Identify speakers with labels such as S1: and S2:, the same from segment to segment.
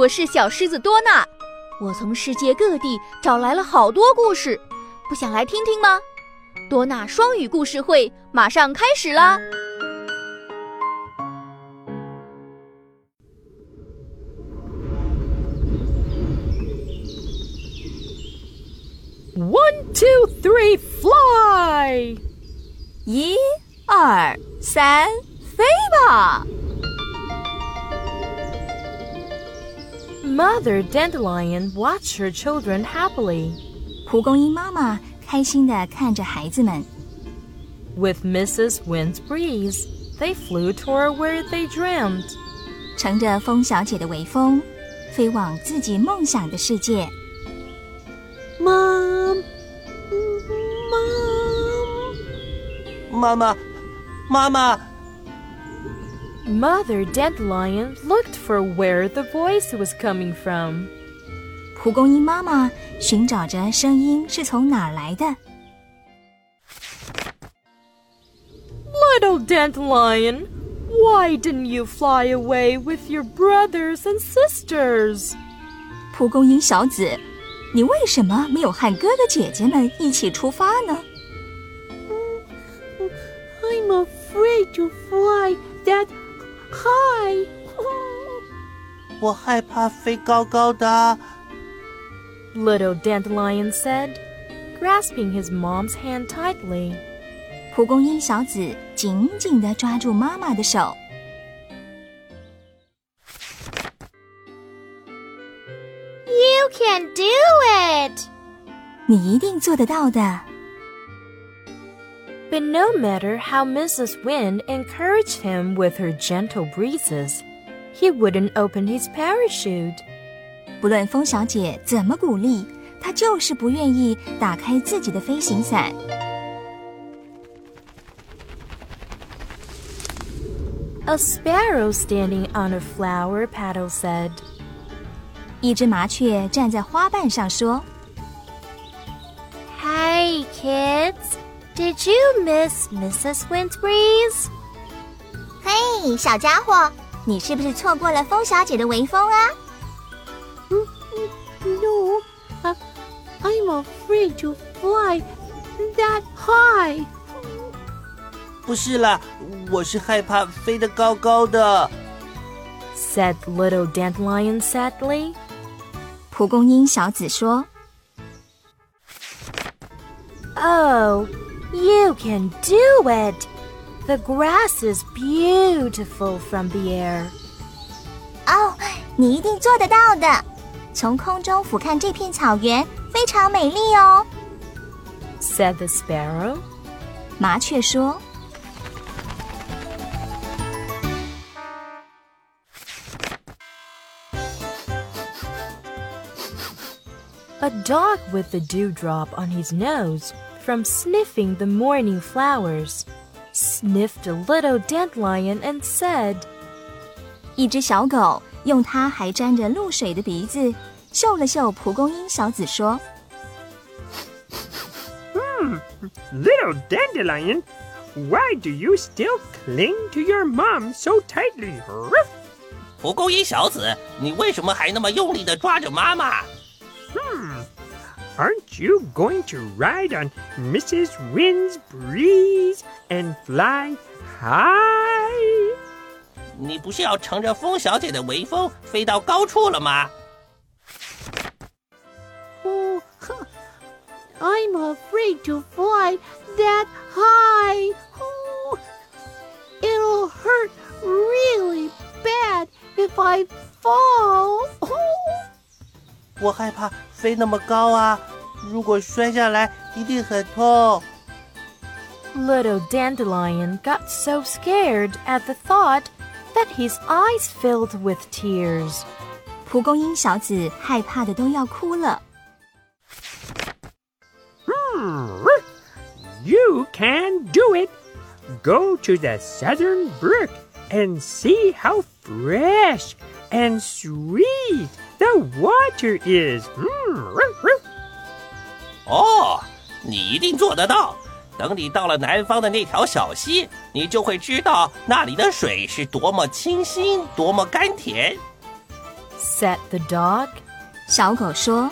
S1: 我是小狮子多纳，我从世界各地找来了好多故事，不想来听听吗？多纳双语故事会马上开始啦
S2: ！One, two, three, fly！
S1: 一、二、三，飞吧
S2: ！Mother Dandelion watched her children happily.
S3: 蒲公英妈妈开心地看着孩子们。
S2: With Mrs. Wind's breeze, they flew toward where they dreamed.
S3: 乘着风小姐的微风，飞往自己梦想的世界。
S4: Mom, Mom，妈妈，妈妈。
S2: Mother Dandelion looked for where the voice was coming from.
S3: 蒲公英妈妈寻找着声音是从哪儿来的。
S2: Little Dandelion, why didn't you fly away with your brothers and sisters?
S3: 蒲公英小子，你为什么没有和哥哥姐姐们一起出发呢？
S5: I'm afraid to fly that Hi，
S4: 我害怕飞高高的。
S2: Little Dandelion said, grasping his mom's hand tightly.
S3: 蒲公英小子紧紧地抓住妈妈的手。
S1: You can do it！
S3: 你一定做得到的。
S2: But no matter how Mrs. Wind encouraged him with her gentle breezes, he wouldn't open his parachute.
S3: 不论风小姐怎么鼓励，他就是不愿意打开自己的飞行伞。
S2: A sparrow standing on a flower petal said.
S3: 一只麻雀站在花瓣上说：“
S1: Hey kids, did you miss Mrs. Windbreeze？
S6: 嘿，小家伙，你是不是错过了风小姐的微风啊？
S5: No, I'm afraid to fly that high.
S4: 不是啦，我是害怕飞得高高的。
S2: Said little dandelion sadly.
S3: 蒲公英小紫说：“
S2: Oh。” You can do it! The grass is beautiful from the air.
S6: 哦，你一定做得到的！从空中俯瞰这片草原，非常美丽哦。
S2: Said the sparrow.
S3: 麻雀说。
S2: A dog with a dewdrop on his nose from sniffing the morning flowers, sniffed a little dandelion and said,
S3: 一只小狗用它还沾着露水的鼻子嗅了嗅蒲公英小紫说：“
S7: Hmm, little dandelion, why do you still cling to your mom so tightly?”
S4: 蒲公英小紫，你为什么还那么用力的抓着妈妈？
S7: Hmm. Aren't you going to ride on Mrs. Wind's breeze and fly high?
S4: 你不是要乘着风小姐的微风飞到高处了吗？
S5: Oh, I'm afraid to fly that high. Oh, it'll hurt really bad if I fall. Oh.
S4: 我害怕飞那么高啊！ 如果摔下来，一定很痛。
S2: Little Dandelion got so scared at the thought that his eyes filled with tears.
S3: 蒲公英小子害怕的都要哭了。
S7: Hmm, you can do it. Go to the southern brook and see how fresh and sweet the water is.
S4: 哦，你一定做得到。等你到了南方的那条小溪，你就会知道那里的水是多么清新，多么甘甜。
S2: said the dog.
S3: 小狗说。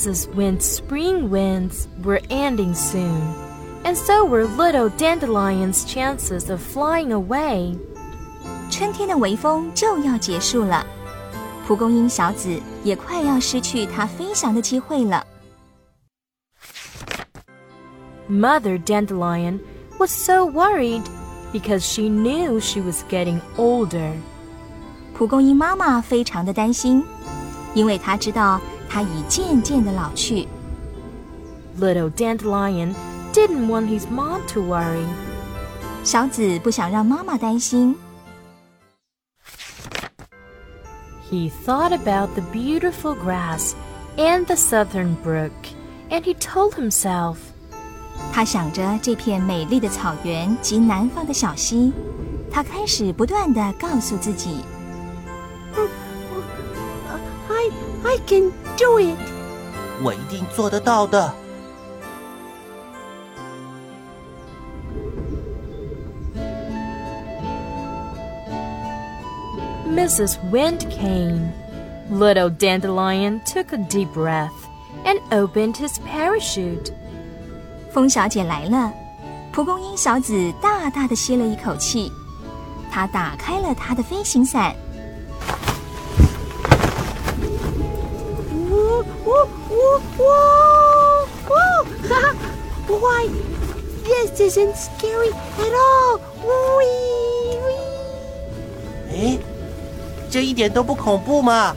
S2: Mrs. Wind's spring winds were ending soon, and so were little Dandelion's chances of flying away.
S3: 春天的微风就要结束了，蒲公英小子也快要失去它飞翔的机会了。
S2: Mother Dandelion was so worried because she knew she was getting older.
S3: 蒲公英妈妈非常的担心，因为她知道 她已渐渐的老去。
S2: Little Dandelion didn't want his mom to worry.
S3: 小紫不想让妈妈担心，
S2: He thought about the beautiful grass and the southern brook, and he told himself,
S3: 她想着这片美丽的草原及南方的小溪，她开始不断的告诉自己，
S5: I I can do it.
S4: 我一定做得到的。
S2: Mrs. Wind came. Little Dandelion took a deep breath and opened his parachute.
S3: 风小姐来了。蒲公英小子大大的吸了一口气，他打开了他的飞行伞。
S5: whoa, whoa, whoa, whoa. Why, this isn't scary at all. Wee, wee.
S4: 诶，这一点都不恐怖嘛！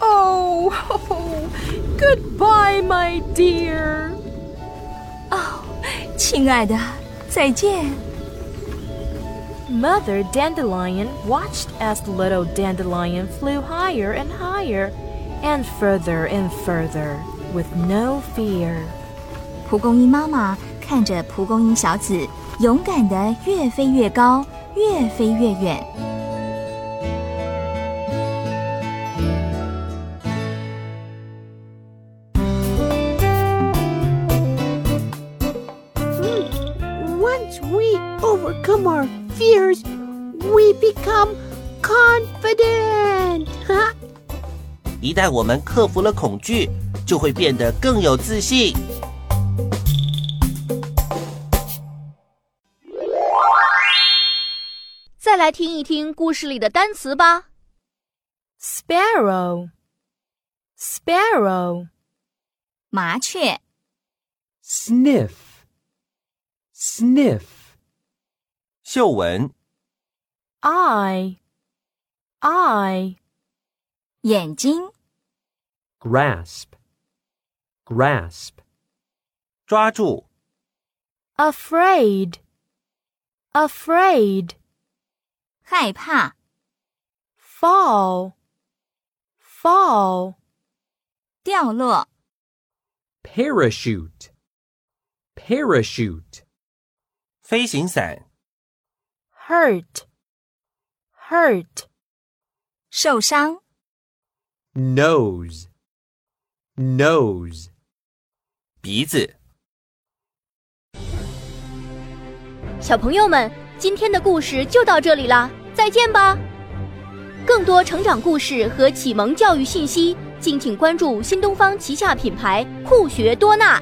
S2: Oh, goodbye, my dear.
S3: 亲爱的，再见。
S2: Mother Dandelion watched as the little dandelion flew higher and higher and further and further with no fear.
S3: 蒲公英妈妈看着蒲公英小子勇敢的越飞越高，越飞越远。
S5: Once we overcome our fears, we become confident.
S4: 一旦我们克服了恐惧，就会变得更有自信。
S1: 再来听一听故事里的单词吧。
S2: Sparrow. Sparrow.
S3: 麻雀、
S7: Sniff. Sniff.
S4: 嗅闻、
S2: Eye. Eye.
S3: 眼睛、
S7: Grasp. Grasp.
S4: 抓住、
S2: Afraid. Afraid.
S3: 害怕、
S2: Fall. Fall.
S3: 掉落、
S7: Parachute. Parachute.
S4: 飞行伞、
S2: Hurt. Hurt.
S3: 受伤、
S7: Nose. Nose.
S4: 鼻子。
S1: 小朋友们，今天的故事就到这里啦，再见吧！更多成长故事和启蒙教育信息，敬请关注新东方旗下品牌酷学多纳。